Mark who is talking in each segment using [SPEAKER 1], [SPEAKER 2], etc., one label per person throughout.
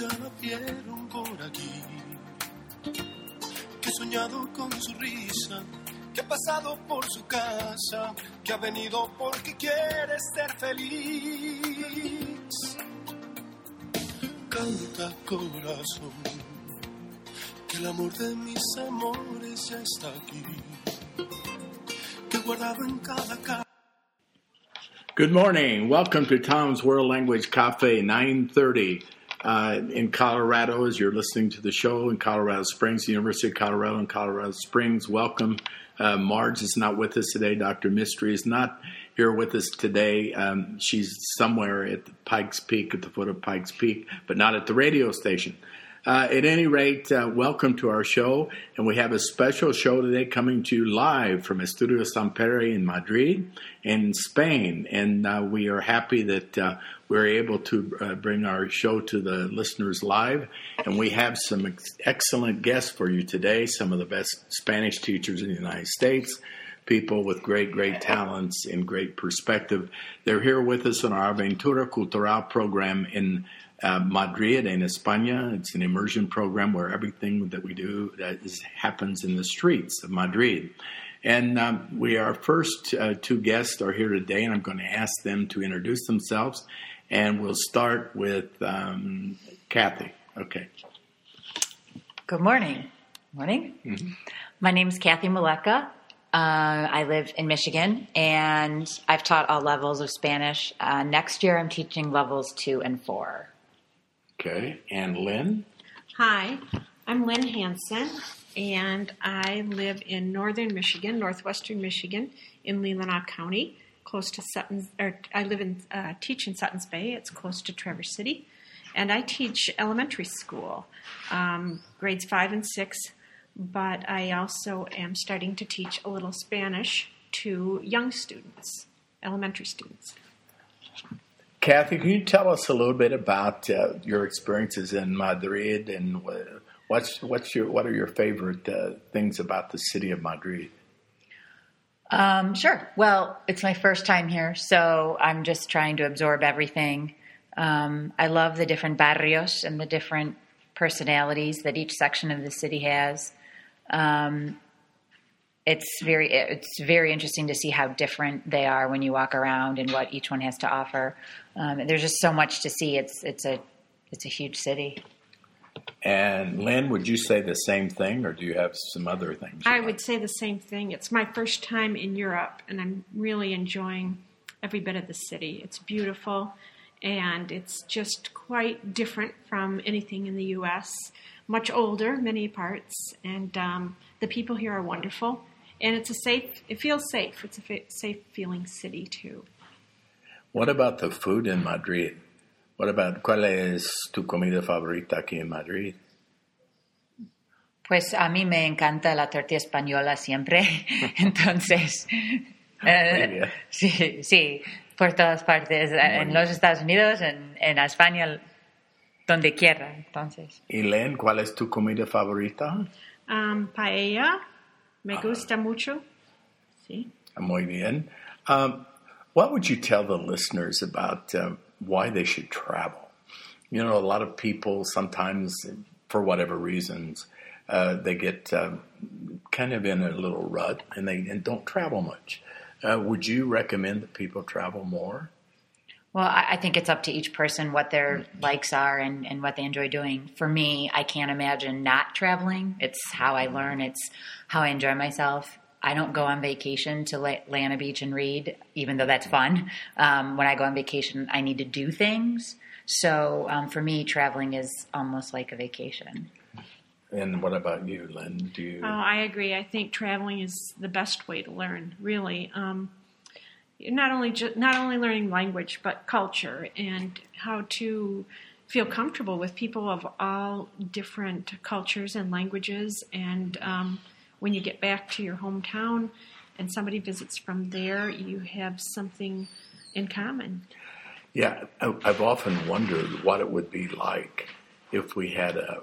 [SPEAKER 1] la vieron por aquí, que he soñado con su risa, que ha pasado por su casa, que ha venido porque quiere ser feliz. Canta corazón, que el amor de mis amores ya está aquí, que guardado en cada casa.
[SPEAKER 2] Good morning. Welcome to Tom's World Language Cafe, 930 uh, in Colorado as you're listening to the show in Colorado Springs, University of Colorado in Colorado Springs. Welcome. Uh, Marge is not with us today. Dr. Mystery is not here with us today. Um, she's somewhere at Pikes Peak, at the foot of Pikes Peak, but not at the radio station. Uh, at any rate, uh, welcome to our show. And we have a special show today coming to you live from Estudio Sampere in Madrid, in Spain. And uh, we are happy that uh, we're able to uh, bring our show to the listeners live. And we have some ex- excellent guests for you today, some of the best Spanish teachers in the United States. People with great, great talents and great perspective. They're here with us on our Aventura Cultural program in uh, Madrid in España. It's an immersion program where everything that we do that is, happens in the streets of Madrid. And um, we our first uh, two guests are here today, and I'm going to ask them to introduce themselves. And we'll start with um, Kathy. Okay.
[SPEAKER 3] Good morning. Morning. My name is Kathy Maleka. Uh, I live in Michigan, and I've taught all levels of Spanish. Uh, next year, I'm teaching levels two and four.
[SPEAKER 2] Okay. And Lynn.
[SPEAKER 4] Hi, I'm Lynn Hansen, and I live in northern Michigan, northwestern Michigan, in Leelanau County, close to Sutton's, Or I live in uh, teach in Sutton's Bay. It's close to Traverse City, and I teach elementary school, um, grades five and six. But I also am starting to teach a little Spanish to young students, elementary students.
[SPEAKER 2] Kathy, can you tell us a little bit about uh, your experiences in Madrid and what's what's your what are your favorite uh, things about the city of Madrid?
[SPEAKER 3] Um, sure. Well, it's my first time here, so I'm just trying to absorb everything. Um, I love the different barrios and the different personalities that each section of the city has. Um, it's very it's very interesting to see how different they are when you walk around and what each one has to offer. Um, there's just so much to see. It's it's a it's a huge city.
[SPEAKER 2] And Lynn, would you say the same thing, or do you have some other things?
[SPEAKER 4] I
[SPEAKER 2] like?
[SPEAKER 4] would say the same thing. It's my first time in Europe, and I'm really enjoying every bit of the city. It's beautiful, and it's just quite different from anything in the U.S. Much older, many parts, and um, the people here are wonderful. And it's a safe. It feels safe. It's a fa- safe feeling city too.
[SPEAKER 2] What about the food in Madrid? What about cuál es tu comida favorita aquí en Madrid?
[SPEAKER 3] Pues a mí me encanta la tortilla española siempre, entonces eh, sí, sí, por todas partes, eh, en
[SPEAKER 2] bien.
[SPEAKER 3] los Estados Unidos, en, en España, donde quiera, entonces.
[SPEAKER 2] Y Lynn, ¿cuál es tu comida favorita?
[SPEAKER 4] Um, paella, me gusta mucho. Sí.
[SPEAKER 2] Muy bien. Um, what would you tell the listeners about uh, why they should travel? You know, a lot of people sometimes, for whatever reasons, uh, they get uh, kind of in a little rut and they and don't travel much. Uh, would you recommend that people travel more?
[SPEAKER 3] Well, I, I think it's up to each person what their likes are and, and what they enjoy doing. For me, I can't imagine not traveling. It's how I learn, it's how I enjoy myself. I don't go on vacation to lay, lay on a beach and read, even though that's fun. Um, when I go on vacation, I need to do things. So um, for me, traveling is almost like a vacation.
[SPEAKER 2] And what about you, Lynn? Do you?
[SPEAKER 4] Oh, I agree. I think traveling is the best way to learn. Really, um, not only not only learning language, but culture and how to feel comfortable with people of all different cultures and languages. And um, when you get back to your hometown and somebody visits from there, you have something in common.
[SPEAKER 2] Yeah, I've often wondered what it would be like if we had a,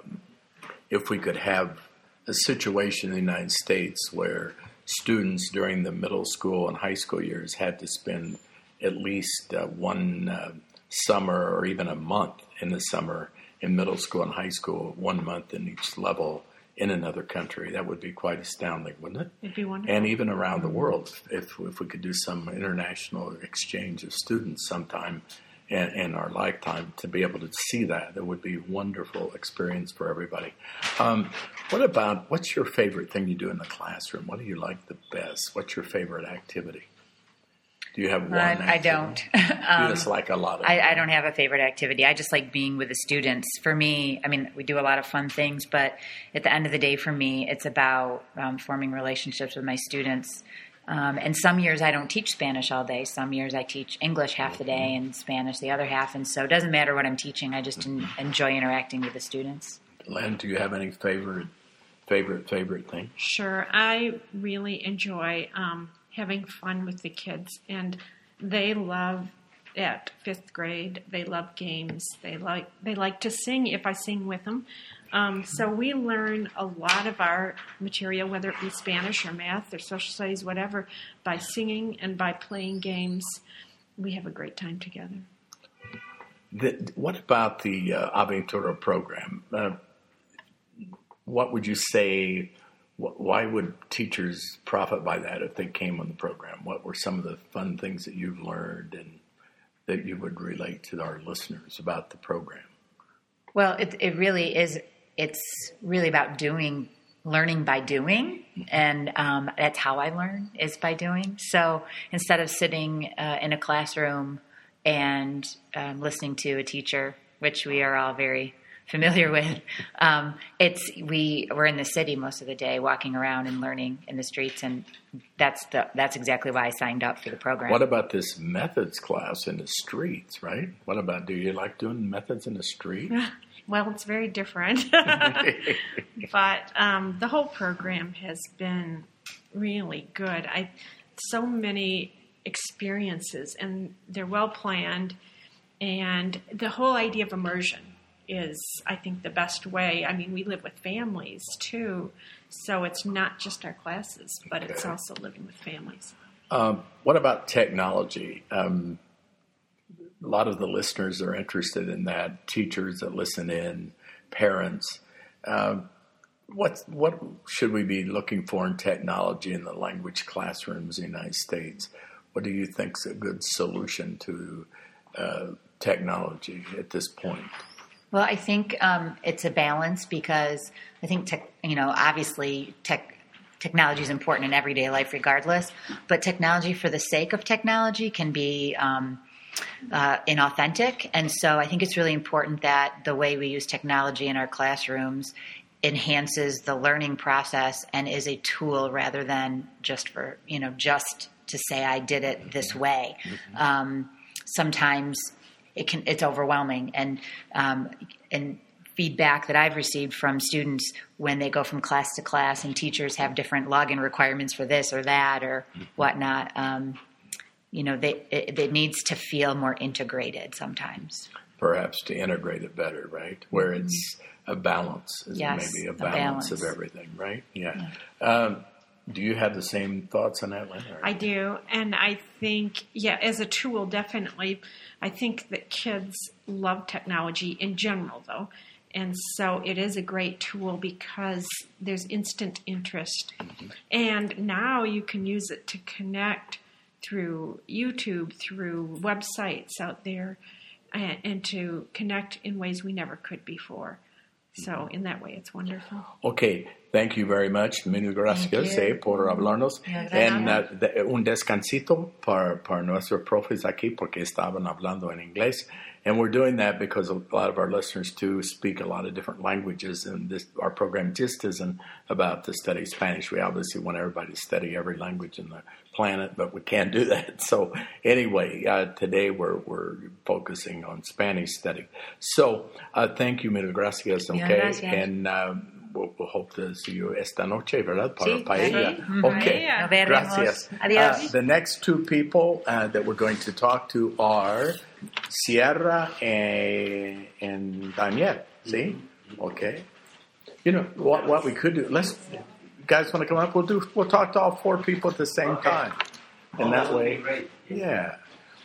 [SPEAKER 2] if we could have a situation in the United States where students during the middle school and high school years had to spend at least uh, one uh, summer or even a month in the summer in middle school and high school, one month in each level in another country. That would be quite astounding, wouldn't it?
[SPEAKER 4] It'd be wonderful.
[SPEAKER 2] And even around the world, if if we could do some international exchange of students sometime in, in our lifetime to be able to see that, it would be a wonderful experience for everybody. Um, what about what's your favorite thing you do in the classroom? What do you like the best? What's your favorite activity? Do you have one?
[SPEAKER 3] I, I don't.
[SPEAKER 2] you just like a lot of.
[SPEAKER 3] I, I don't have a favorite activity. I just like being with the students. For me, I mean, we do a lot of fun things, but at the end of the day, for me, it's about um, forming relationships with my students. Um, and some years I don't teach Spanish all day. Some years I teach English half the day and Spanish the other half. And so it doesn't matter what I'm teaching. I just en- enjoy interacting with the students.
[SPEAKER 2] Len, do you have any favorite, favorite, favorite thing?
[SPEAKER 4] Sure. I really enjoy um, having fun with the kids, and they love at fifth grade. They love games. They like they like to sing if I sing with them. Um, so we learn a lot of our material, whether it be Spanish or math or social studies, whatever, by singing and by playing games. We have a great time together.
[SPEAKER 2] The, what about the uh, Aventura program? Uh, what would you say? Wh- why would teachers profit by that if they came on the program? What were some of the fun things that you've learned and that you would relate to our listeners about the program?
[SPEAKER 3] Well, it, it really is. It's really about doing, learning by doing, and um, that's how I learn is by doing. So instead of sitting uh, in a classroom and um, listening to a teacher, which we are all very familiar with, um, it's we we're in the city most of the day, walking around and learning in the streets, and that's the that's exactly why I signed up for the program.
[SPEAKER 2] What about this methods class in the streets, right? What about, do you like doing methods in the street?
[SPEAKER 4] Well, it's very different. but um, the whole program has been really good. I so many experiences, and they're well planned. And the whole idea of immersion is, I think, the best way. I mean, we live with families too, so it's not just our classes, but it's also living with families.
[SPEAKER 2] Um, what about technology? Um, a lot of the listeners are interested in that. Teachers that listen in, parents. Um, what what should we be looking for in technology in the language classrooms in the United States? What do you think is a good solution to uh, technology at this point?
[SPEAKER 3] Well, I think um, it's a balance because I think tech, you know, obviously tech technology is important in everyday life, regardless. But technology for the sake of technology can be um, uh, inauthentic, and so I think it's really important that the way we use technology in our classrooms enhances the learning process and is a tool rather than just for you know just to say I did it this way. Um, sometimes it can it's overwhelming and um, and feedback that I've received from students when they go from class to class and teachers have different login requirements for this or that or whatnot. Um, you know, they, it, it needs to feel more integrated sometimes.
[SPEAKER 2] Perhaps to integrate it better, right? Where it's a balance, is
[SPEAKER 3] Yes,
[SPEAKER 2] maybe a
[SPEAKER 3] a
[SPEAKER 2] balance, of everything, right? Yeah. Um, do you have the same thoughts on that, Lynn?
[SPEAKER 4] I do, and I think, yeah, as a tool, definitely. I think that kids love technology in general, though, and so it is a great tool because there's instant interest, and now you can use it to connect through YouTube, through websites out there, and, and to connect in ways we never could before. So, mm-hmm. in that way, it's wonderful.
[SPEAKER 2] Ok, thank you very much. Mil gracias eh, por hablarnos. En, uh, de- un descansito para, para nuestros profes aquí porque estaban hablando en inglés. And we're doing that because a lot of our listeners too speak a lot of different languages, and this our program just isn't about to study Spanish. We obviously want everybody to study every language in the planet, but we can't do that. So anyway, uh, today we're we're focusing on Spanish study. So uh, thank you, mil gracias. Okay,
[SPEAKER 3] gracias.
[SPEAKER 2] and uh, we'll, we'll hope to see you esta noche, ¿verdad? Para
[SPEAKER 3] Sí,
[SPEAKER 2] paella.
[SPEAKER 3] sí.
[SPEAKER 2] Okay,
[SPEAKER 4] Paella.
[SPEAKER 2] Gracias.
[SPEAKER 3] Adiós.
[SPEAKER 2] Uh, the next two people uh, that we're going to talk to are Sierra and, and Daniel. See? Okay. You know what? What we could do? Let's guys want to come up? We'll do. We'll talk to all four people at the same time, and that way,
[SPEAKER 5] Great.
[SPEAKER 2] yeah.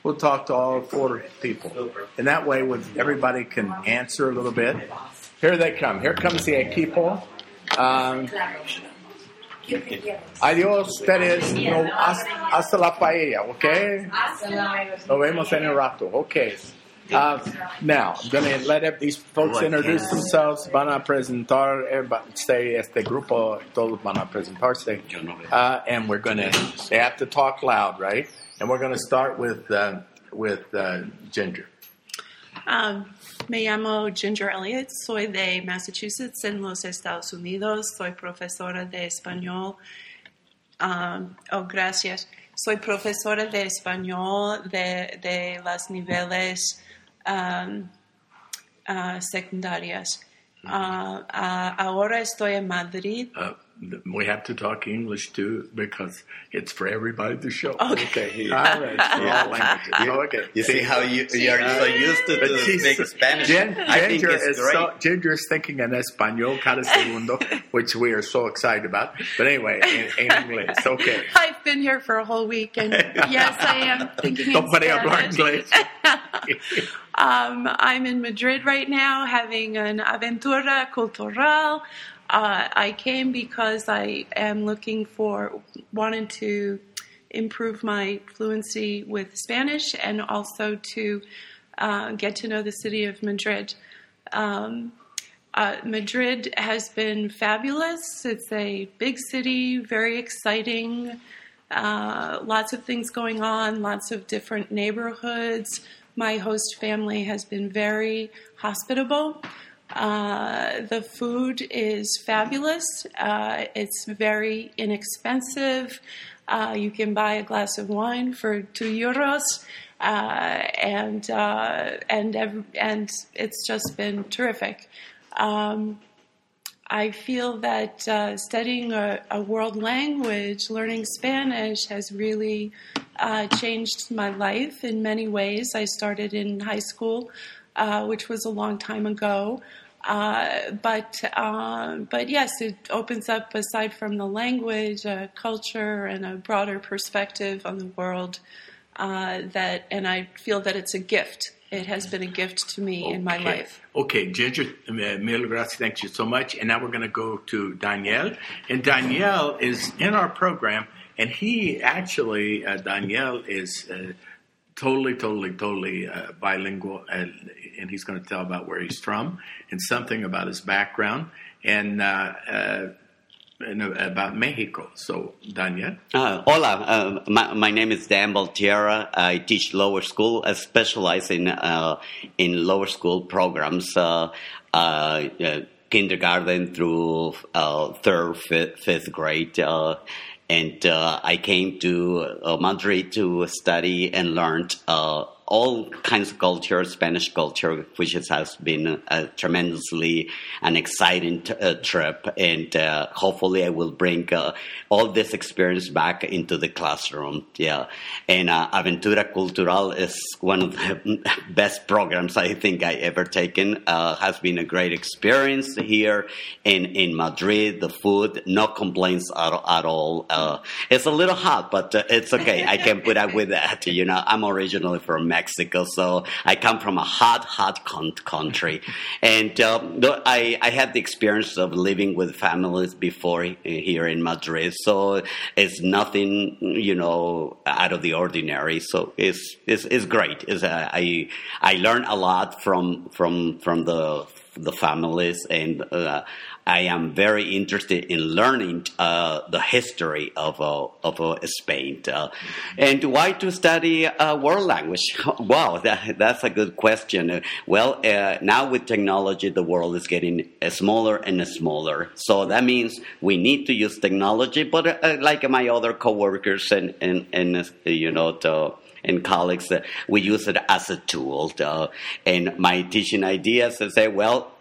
[SPEAKER 2] we'll talk to all four people. And that way, with everybody can answer a little bit. Here they come. Here comes the equipo. Um, adiós, ustedes. No, hasta, hasta la paella, ¿ok? Nos vemos en el rato. Okay. Uh, now, I'm going to let these folks introduce themselves. Van a presentar, say, este grupo, todos van a presentarse. Uh, and we're going to, they have to talk loud, right? And we're going to start with, uh, with uh, Ginger.
[SPEAKER 5] Um, me llamo Ginger Elliott, soy de Massachusetts en los Estados Unidos, soy profesora de español. Um, oh, gracias. Soy profesora de español de, de las niveles um, uh, secundarias. Uh, uh, ahora estoy en Madrid.
[SPEAKER 2] Uh, we have to talk English too because it's for everybody to show.
[SPEAKER 5] Okay.
[SPEAKER 2] okay. All right. For all languages.
[SPEAKER 6] You,
[SPEAKER 2] okay.
[SPEAKER 6] You see how you, you are so used to, to speak Spanish.
[SPEAKER 2] Jen,
[SPEAKER 6] I think
[SPEAKER 2] Ginger
[SPEAKER 6] it's
[SPEAKER 2] is
[SPEAKER 6] great.
[SPEAKER 2] so, Ginger's thinking in español cada segundo, which we are so excited about. But anyway, in, in English, okay.
[SPEAKER 5] I've been here for a whole week, and yes, I am thinking in
[SPEAKER 2] Don't puede hablar
[SPEAKER 5] Spanish.
[SPEAKER 2] inglés.
[SPEAKER 5] Um, I'm in Madrid right now having an aventura cultural. Uh, I came because I am looking for, wanted to improve my fluency with Spanish and also to uh, get to know the city of Madrid. Um, uh, Madrid has been fabulous. It's a big city, very exciting, uh, lots of things going on, lots of different neighborhoods. My host family has been very hospitable. Uh, the food is fabulous. Uh, it's very inexpensive. Uh, you can buy a glass of wine for two euros, uh, and uh, and and it's just been terrific. Um, I feel that uh, studying a, a world language, learning Spanish, has really uh, changed my life in many ways. I started in high school, uh, which was a long time ago. Uh, but uh, but yes, it opens up aside from the language, a culture, and a broader perspective on the world. Uh, that and I feel that it's a gift. It has been a gift to me in my life.
[SPEAKER 2] Okay, Ginger, uh, mil gracias. Thank you so much. And now we're going to go to Danielle. And Danielle is in our program, and he actually, uh, Danielle is uh, totally, totally, totally uh, bilingual, uh, and he's going to tell about where he's from and something about his background and, uh, uh, and about Mexico. So, Daniel.
[SPEAKER 6] Uh, hola, uh, my, my name is Dan Baltiera. I teach lower school. I specialize in uh, in lower school programs, uh, uh, uh, kindergarten through uh, third, fifth, fifth grade. And uh, I came to uh, Madrid to study and learn uh, all kinds of culture, Spanish culture, which has been a tremendously an exciting t- uh, trip. And uh, hopefully, I will bring uh, all this experience back into the classroom. Yeah, and uh, Aventura Cultural is one of the best programs I think I ever taken. Uh, has been a great experience here in in Madrid. The food, no complaints at, at all. Uh, it's a little hot, but it's okay. I can put up with that. You know, I'm originally from Mexico, so I come from a hot, hot country, and um, I I had the experience of living with families before here in Madrid, so it's nothing you know out of the ordinary. So it's it's, it's great. It's, uh, I I learned a lot from from from the the families and. Uh, I am very interested in learning uh, the history of uh, of uh, Spain. Uh, and why to study uh, world language? Wow, that, that's a good question. Well, uh, now with technology, the world is getting smaller and smaller. So that means we need to use technology. But like my other coworkers and and, and you know. To, and colleagues, we use it as a tool. Uh, and my teaching ideas is say, well,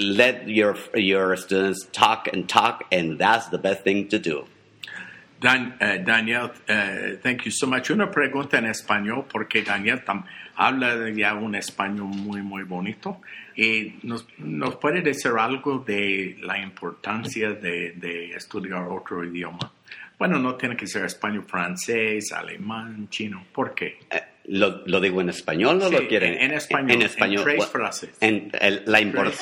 [SPEAKER 6] let your your students talk and talk, and that's the best thing to do.
[SPEAKER 2] Dan, eh, Daniel, eh, thank you so much. Una pregunta en español, porque Daniel tam- habla ya un español muy, muy bonito. Y nos, nos puede decir algo de la importancia de, de estudiar otro idioma. Bueno, no tiene que ser español, francés, alemán, chino. ¿Por qué?
[SPEAKER 6] ¿Lo, lo digo en español o
[SPEAKER 2] Sí,
[SPEAKER 6] lo quieren?
[SPEAKER 2] en- en español,
[SPEAKER 6] En
[SPEAKER 2] en
[SPEAKER 6] español.
[SPEAKER 2] tres frases.
[SPEAKER 6] el- la, impor-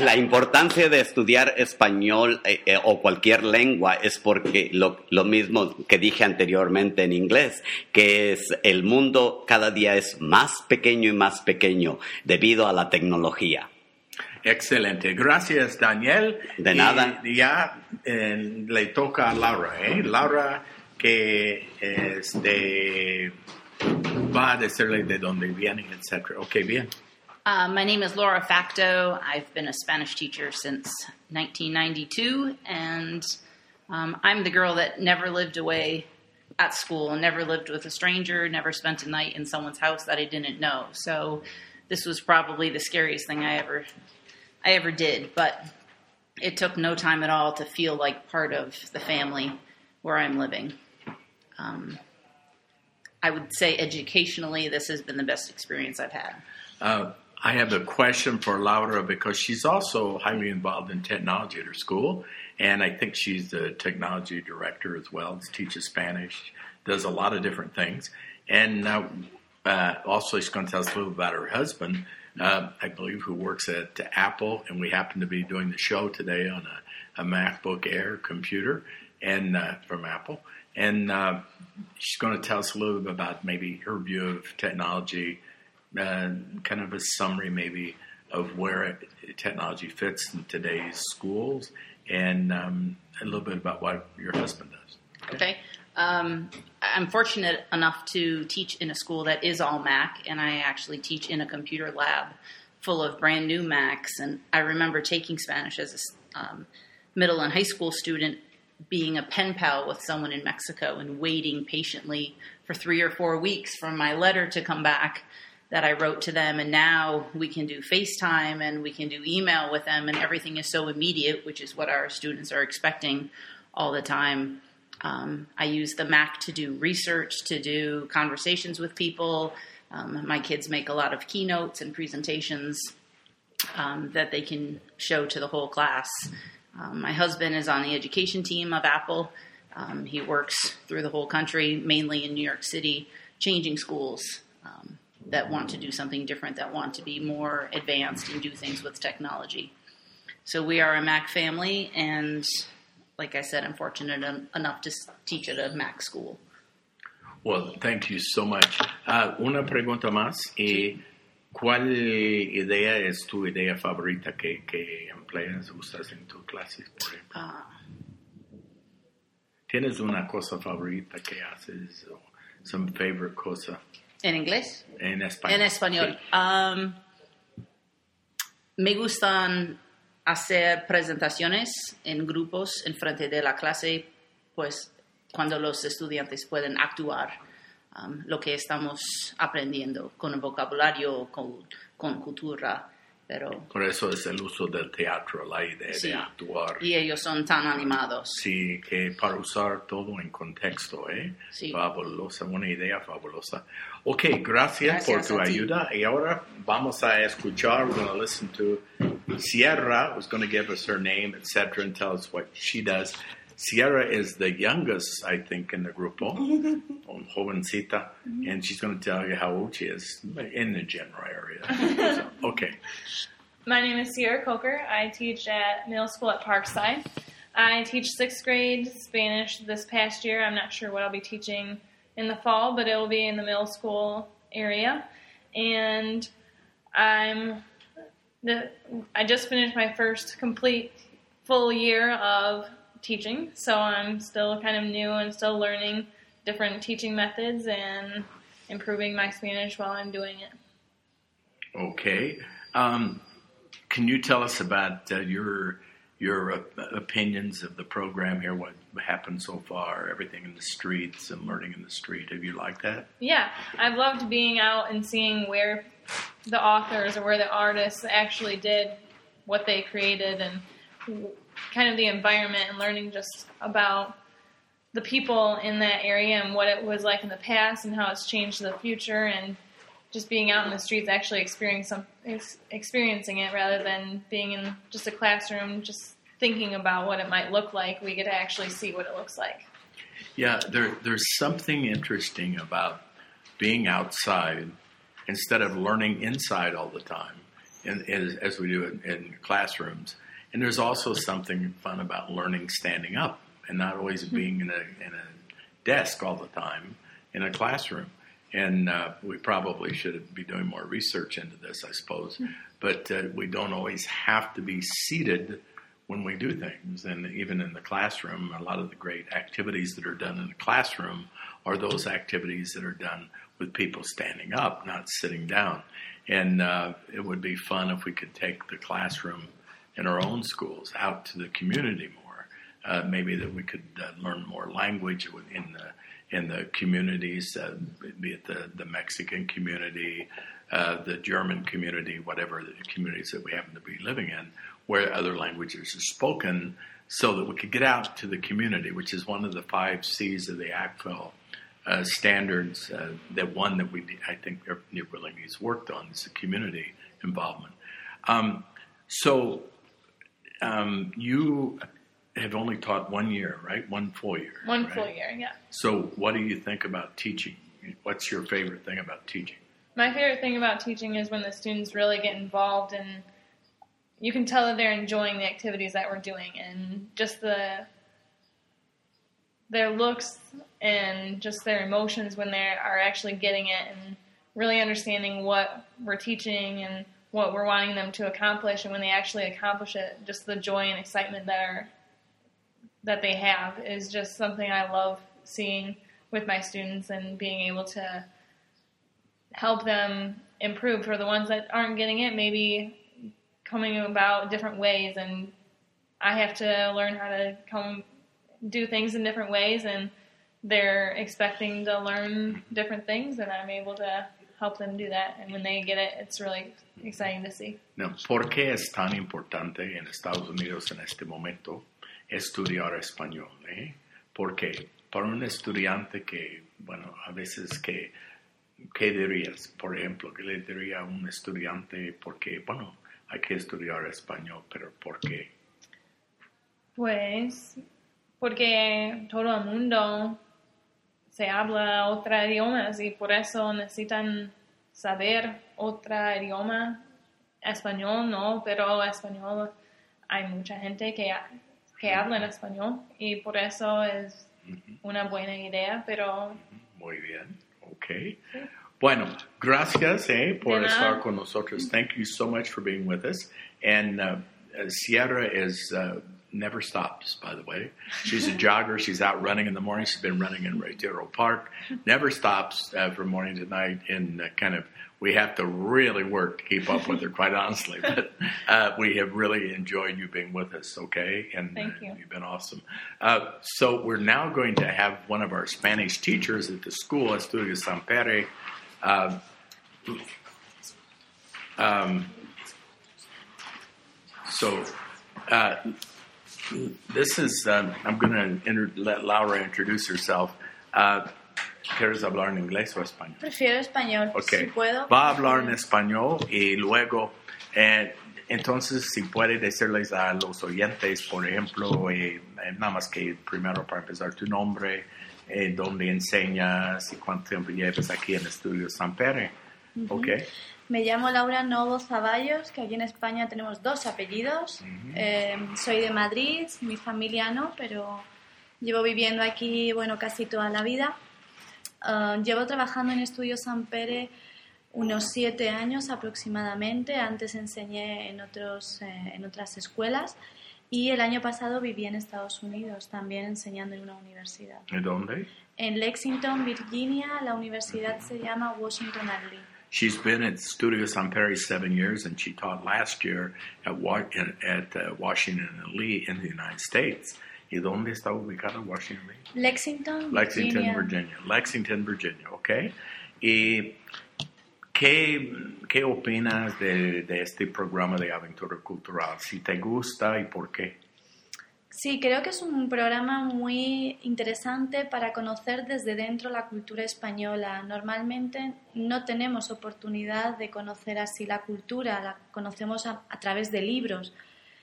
[SPEAKER 6] la importancia de estudiar español eh, eh, o cualquier lengua es porque lo, lo mismo que dije anteriormente en inglés, que es el mundo cada día es más pequeño y más pequeño debido a la tecnología.
[SPEAKER 2] Excelente. Gracias, Daniel.
[SPEAKER 6] De
[SPEAKER 2] Y
[SPEAKER 6] nada.
[SPEAKER 2] ya eh, le toca a Laura, ¿eh? Laura que este, va a decirle de dónde viene, etc. Ok, bien.
[SPEAKER 7] Uh, my name is Laura Facto. I've been a Spanish teacher since 1992, and um, I'm the girl that never lived away at school, never lived with a stranger, never spent a night in someone's house that I didn't know. So this was probably the scariest thing I ever I ever did, but it took no time at all to feel like part of the family where I'm living. Um, I would say educationally, this has been the best experience I've had.
[SPEAKER 2] Uh, I have a question for Laura because she's also highly involved in technology at her school, and I think she's the technology director as well. Teaches Spanish, does a lot of different things, and uh, uh, also she's going to tell us a little about her husband, uh, I believe, who works at Apple, and we happen to be doing the show today on a, a MacBook Air computer, and uh, from Apple, and uh, she's going to tell us a little bit about maybe her view of technology uh, kind of a summary maybe of where technology fits in today's schools and um, a little bit about what your husband does.
[SPEAKER 7] Okay. Um, I'm fortunate enough to teach in a school that is all Mac, and I actually teach in a computer lab full of brand new Macs. And I remember taking Spanish as a um, middle and high school student, being a pen pal with someone in Mexico and waiting patiently for three or four weeks for my letter to come back that I wrote to them. And now we can do FaceTime and we can do email with them, and everything is so immediate, which is what our students are expecting all the time. Um, I use the Mac to do research, to do conversations with people. Um, my kids make a lot of keynotes and presentations um, that they can show to the whole class. Um, my husband is on the education team of Apple. Um, he works through the whole country, mainly in New York City, changing schools um, that want to do something different, that want to be more advanced and do things with technology. So we are a Mac family, and like I said, I'm fortunate en- enough to teach at a Mac school.
[SPEAKER 2] Well, thank you so much. Uh, una pregunta más. Y, ¿Cuál idea es tu idea favorita que, que empleas, usas en tus clases, por ejemplo?
[SPEAKER 7] Ah.
[SPEAKER 2] ¿Tienes una cosa favorita que haces o some favorite cosa
[SPEAKER 7] ¿En inglés?
[SPEAKER 2] en español?
[SPEAKER 7] En español. Um, me gustan hacer presentaciones en grupos en frente de la clase, pues cuando los estudiantes pueden actuar um, lo que estamos aprendiendo con el vocabulario, con, con cultura, pero
[SPEAKER 2] Por eso es el uso del teatro, la idea
[SPEAKER 7] Sí.
[SPEAKER 2] de actuar.
[SPEAKER 7] y ellos son tan animados.
[SPEAKER 2] Sí, que para usar todo en contexto, ¿eh?
[SPEAKER 7] Sí.
[SPEAKER 2] Fabulosa, una idea fabulosa. Ok, gracias,
[SPEAKER 7] Gracias
[SPEAKER 2] por tu
[SPEAKER 7] a ti.
[SPEAKER 2] ayuda. Y ahora vamos a escuchar, we're going to listen to Sierra, who's going to give us her name, etc., and tell us what she does. Sierra is the youngest, I think, in the grupo, oh, un jovencita, mm-hmm. and she's going to tell you how old she is in the general area. So, okay.
[SPEAKER 8] My name is Sierra Coker. I teach at middle school at Parkside. I teach sixth grade Spanish this past year. I'm not sure what I'll be teaching in the fall, but it will be in the middle school area. And I'm the I just finished my first complete full year of teaching, so I'm still kind of new and still learning different teaching methods and improving my Spanish while I'm doing it.
[SPEAKER 2] Okay. Um, can you tell us about uh, your your uh, opinions of the program here? What happened so far? Everything in the streets and learning in the street. Have you liked that?
[SPEAKER 8] Yeah, I've loved being out and seeing where the authors or where the artists actually did what they created and kind of the environment and learning just about the people in that area and what it was like in the past and how it's changed the future and just being out in the streets actually experiencing experiencing it rather than being in just a classroom just thinking about what it might look like we get to actually see what it looks like
[SPEAKER 2] Yeah, there, there's something interesting about being outside instead of learning inside all the time, in, in, as we do in, in classrooms. And there's also something fun about learning standing up and not always being in a, in a desk all the time in a classroom. And uh, we probably should be doing more research into this, I suppose. But uh, we don't always have to be seated when we do things. And even in the classroom, a lot of the great activities that are done in the classroom are those activities that are done with people standing up, not sitting down. And uh, it would be fun if we could take the classroom in our own schools out to the community more. Uh, maybe that we could uh, learn more language in the in the communities, uh, be it the, the Mexican community, uh, the German community, whatever the communities that we happen to be living in, where other languages are spoken, so that we could get out to the community, which is one of the five C's of the ACTFL uh, standards. Uh, that one that we, I think, really needs worked on is the community involvement. Um, so um, you have only taught one year, right? One full year.
[SPEAKER 8] One
[SPEAKER 2] right?
[SPEAKER 8] full year, yeah.
[SPEAKER 2] So, what do you think about teaching? What's your favorite thing about teaching?
[SPEAKER 8] My favorite thing about teaching is when the students really get involved and you can tell that they're enjoying the activities that we're doing and just the their looks and just their emotions when they are actually getting it and really understanding what we're teaching and what we're wanting them to accomplish and when they actually accomplish it just the joy and excitement that are that they have is just something I love seeing with my students and being able to help them improve. For the ones that aren't getting it maybe coming about different ways and I have to learn how to come do things in different ways and they're expecting to learn different things and I'm able to help them do that and when they get it it's really exciting to see.
[SPEAKER 2] Now, ¿por qué es tan importante en Estados Unidos en este momento estudiar español? Eh? Porque para un estudiante que, bueno, a veces que, ¿qué dirías? Por ejemplo, ¿qué le diría a un estudiante? Porque, bueno, hay que estudiar español, pero ¿por qué?
[SPEAKER 8] Pues porque todo el mundo se habla otro idioma y por eso necesitan saber otro idioma. Español no, pero español hay mucha gente que, que habla en español y por eso es una buena idea, pero...
[SPEAKER 2] Muy bien, ok. Bueno, gracias eh, por estar con nosotros. Thank you so much for being with us. And uh, Sierra is... Uh, never stops, by the way. She's a jogger. She's out running in the morning. She's been running in Retiro Park. Never stops uh, from morning to night. And uh, kind of, we have to really work to keep up with her, quite honestly. But uh, we have really enjoyed you being with us, okay? And
[SPEAKER 8] Thank you.
[SPEAKER 2] you've been awesome. Uh, so we're now going to have one of our Spanish teachers at the school, Estudio Sampere. Um, um, so, uh, this is, um, I'm going to let Laura introduce herself. Uh, ¿Quieres hablar en inglés o español?
[SPEAKER 9] Prefiero español,
[SPEAKER 2] okay.
[SPEAKER 9] si puedo.
[SPEAKER 2] Va a hablar en español y luego, eh, entonces, si puede decirles a los oyentes, por ejemplo, eh, nada más que primero para empezar tu nombre, eh, dónde enseñas y cuánto tiempo llevas aquí en el Estudio Sampere. Uh -huh. ¿Ok?
[SPEAKER 9] Me llamo Laura Novo Zaballos, que aquí en España tenemos dos apellidos. Uh -huh. eh, soy de Madrid, mi familia no, pero llevo viviendo aquí, bueno, casi toda la vida. Uh, llevo trabajando en Estudio San Pere unos siete años aproximadamente. Antes enseñé en, otros, eh, en otras escuelas y el año pasado viví en Estados Unidos, también enseñando en una universidad.
[SPEAKER 2] ¿En dónde?
[SPEAKER 9] En Lexington, Virginia. La universidad se llama Washington Lee.
[SPEAKER 2] She's been at Studio Sampere seven years, and she taught last year at, at uh, Washington and Lee in the United States. ¿Y dónde está ubicada Washington Lee?
[SPEAKER 9] Lexington,
[SPEAKER 2] Lexington,
[SPEAKER 9] Virginia.
[SPEAKER 2] Virginia. Lexington, Virginia, ¿ok? ¿Y qué, qué opinas de, de este programa de aventura cultural? Si te gusta y por qué.
[SPEAKER 9] Sí, creo que es un programa muy interesante para conocer desde dentro la cultura española. Normalmente no tenemos oportunidad de conocer así la cultura, la conocemos a, través de libros,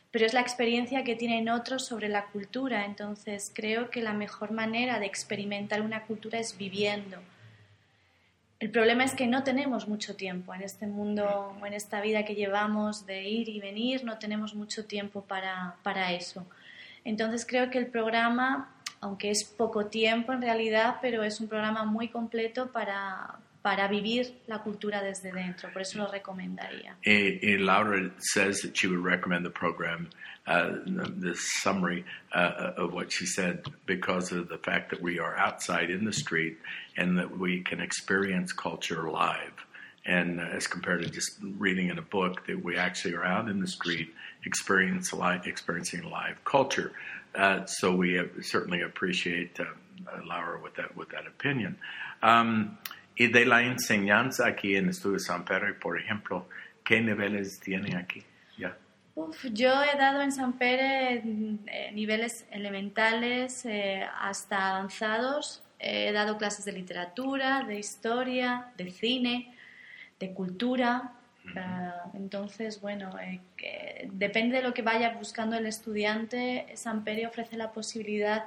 [SPEAKER 9] pero es la experiencia que tienen otros sobre la cultura. Entonces creo que la mejor manera de experimentar una cultura es viviendo. El problema es que no tenemos mucho tiempo en este mundo o en esta vida que llevamos de ir y venir, no tenemos mucho tiempo para, para eso. Entonces creo que el programa, aunque es poco tiempo en realidad, pero es un programa muy completo para, para vivir la cultura desde dentro, por eso lo recomendaría.
[SPEAKER 2] And, and Laura says that she would recommend the program, uh, the summary uh, of what she said, because of the fact that we are outside in the street and that we can experience culture live. And as compared to just reading in a book, that we actually are out in the street live, experiencing live culture. Uh, so we have, certainly appreciate uh, Laura with that with that opinion. Um, y de la enseñanza aquí en Estudio San Pedro, por ejemplo, ¿qué niveles tiene aquí? Ya.
[SPEAKER 9] Uf, yo he dado en Sampere eh, niveles elementales eh, hasta avanzados. He dado clases de literatura, de historia, de cine, de cultura. Uh, entonces, bueno, eh, que depende de lo que vaya buscando el estudiante. San Pere ofrece la posibilidad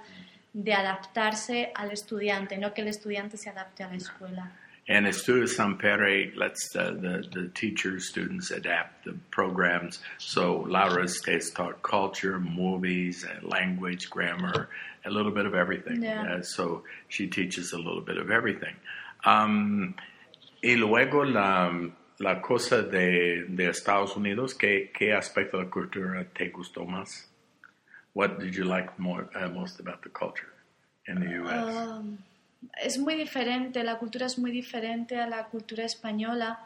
[SPEAKER 9] de adaptarse al estudiante, no que el estudiante se adapte a la escuela.
[SPEAKER 2] And Estudio San Pere lets the, the, the teachers, students adapt the programs. So Laura has taught culture, movies, uh, language, grammar, a little bit of everything.
[SPEAKER 9] Yeah.
[SPEAKER 2] Uh, so she teaches a little bit of everything. Um, y luego la, la cosa de, de Estados Unidos, ¿qué, ¿qué aspecto de la cultura te gustó más? What did you like more, uh, most about the culture in the U.S.?
[SPEAKER 9] Um, es muy diferente, la cultura es muy diferente a la cultura española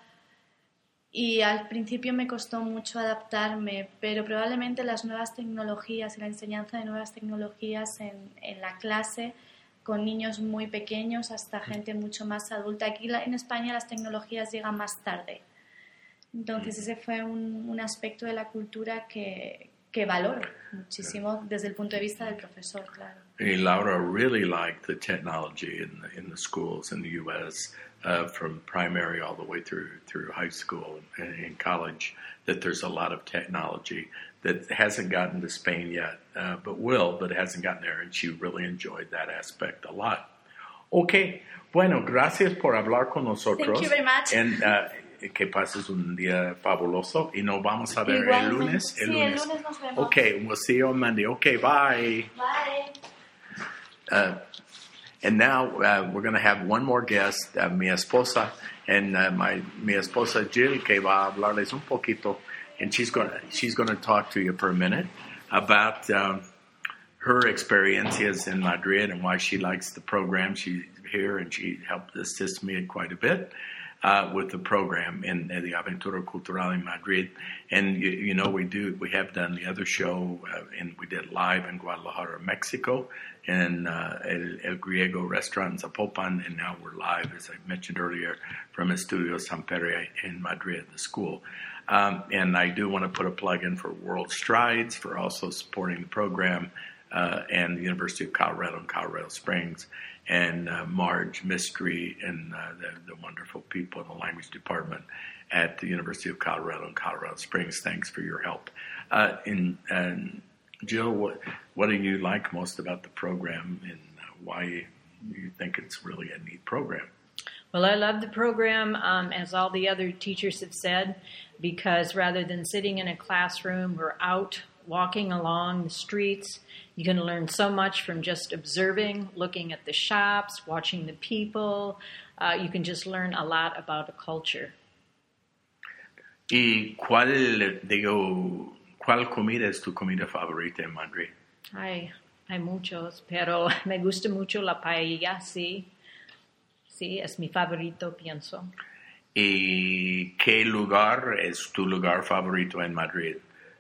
[SPEAKER 9] y al principio me costó mucho adaptarme, pero probablemente las nuevas tecnologías y la enseñanza de nuevas tecnologías en, en la clase con niños muy pequeños hasta gente mucho más adulta. Aquí la- en España las tecnologías llegan más tarde. Entonces ese fue un, un aspecto de la cultura que, que valoro muchísimo desde el punto de vista del profesor, claro.
[SPEAKER 2] Hey, Laura really liked the technology in the, in the schools in the U.S. Uh, from primary all the way through through high school and, and college. That there's a lot of technology that hasn't gotten to Spain yet, uh, but will, but hasn't gotten there, and she really enjoyed that aspect a lot. Okay, bueno, gracias por hablar con nosotros.
[SPEAKER 9] Thank you very much.
[SPEAKER 2] And, uh, que pases un día fabuloso y nos vamos a ver el
[SPEAKER 9] Igualmente.
[SPEAKER 2] lunes.
[SPEAKER 9] Sí, el lunes nos vemos.
[SPEAKER 2] Okay, we'll see you on Monday. Okay, bye.
[SPEAKER 9] Bye.
[SPEAKER 2] Uh, and now uh, we're going to have one more guest, uh, mi esposa, and uh, my mi esposa Jill, que va a hablarles un poquito, and she's going to she's going to talk to you for a minute about um, her experiences in Madrid and why she likes the program. She's here, and she helped assist me quite a bit. Uh, with the program in uh, the Aventura Cultural in Madrid, and you, you know we do we have done the other show, uh, and we did live in Guadalajara, Mexico, in uh, El, El Griego restaurant in Zapopan, and now we're live, as I mentioned earlier, from Estudio Sampere in Madrid, the school. Um, and I do want to put a plug in for WorldStrides for also supporting the program, uh, and the University of Colorado in Colorado Springs, and uh, Marge Mystery and uh, the, the wonderful people in the language department at the University of Colorado in Colorado Springs. Thanks for your help. Uh, and, and Jill, what what do you like most about the program, and why you think it's really a neat program?
[SPEAKER 10] Well, I love the program, um, as all the other teachers have said, because rather than sitting in a classroom, we're out walking along the streets. You can learn so much from just observing, looking at the shops, watching the people. Uh, you can just learn a lot about a culture.
[SPEAKER 2] ¿Y cuál, digo, cuál comida es tu comida favorita en Madrid?
[SPEAKER 10] Hay, hay muchos, pero me gusta mucho la paella, sí. Sí, es mi favorito, pienso.
[SPEAKER 2] ¿Y qué lugar es tu lugar favorito en Madrid?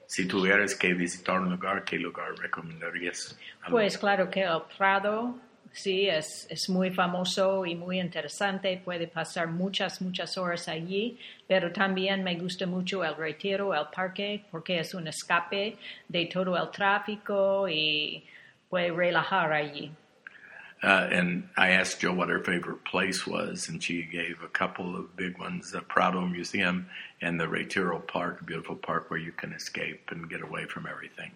[SPEAKER 2] Si tuvieras que visitar un lugar, ¿qué lugar recomendarías?
[SPEAKER 10] Pues claro que el Prado, sí, es, es muy famoso y muy interesante. Puede pasar muchas, muchas horas allí, pero también me gusta mucho el retiro, el parque, porque es un escape de todo el tráfico y puede relajar allí.
[SPEAKER 2] Uh, and I asked Jill what her favorite place was, and she gave a couple of big ones: the Prado Museum and the Retiro Park, a beautiful park where you can escape and get away from everything.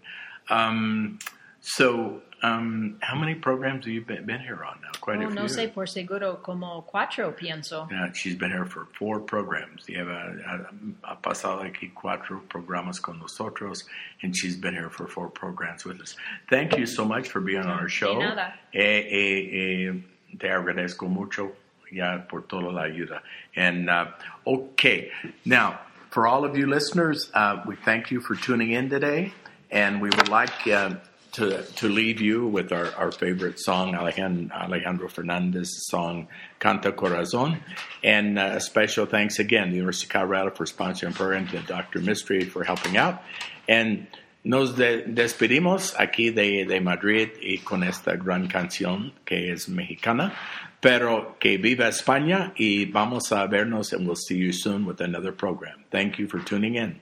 [SPEAKER 2] Um, So, um, how many programs have you been, been here on now? Quite
[SPEAKER 10] Oh,
[SPEAKER 2] a few.
[SPEAKER 10] no sé, por seguro, como cuatro, pienso.
[SPEAKER 2] Yeah, she's been here for four programs. Lleva, ha, ha pasado aquí cuatro programas con nosotros, and she's been here for four programs with us. Thank you so much for being on our show.
[SPEAKER 10] nada.
[SPEAKER 2] Eh, eh, eh, te agradezco mucho ya por toda la ayuda. And uh, okay, now for all of you listeners, uh, we thank you for tuning in today, and we would like. Uh, to, to leave you with our, our favorite song, Alejandro, Fernandez's song Canta Corazon. And uh, a special thanks again to the University of Colorado for sponsoring the program, to Dr. Mystery for helping out. And nos de- despedimos aquí de, de Madrid y con esta gran canción que es mexicana. Pero que viva España y vamos a vernos and we'll see you soon with another program. Thank you for tuning in.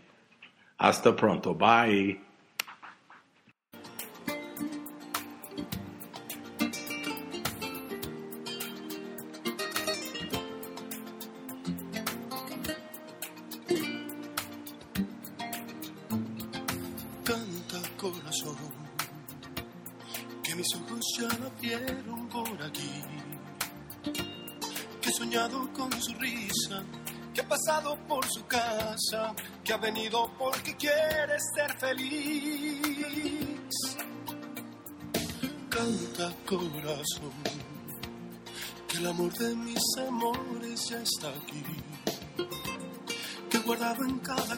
[SPEAKER 2] Hasta pronto. Bye.
[SPEAKER 1] Venido porque quiere ser feliz. Canta corazón, que el amor de mis amores ya está aquí. Que guardado en cada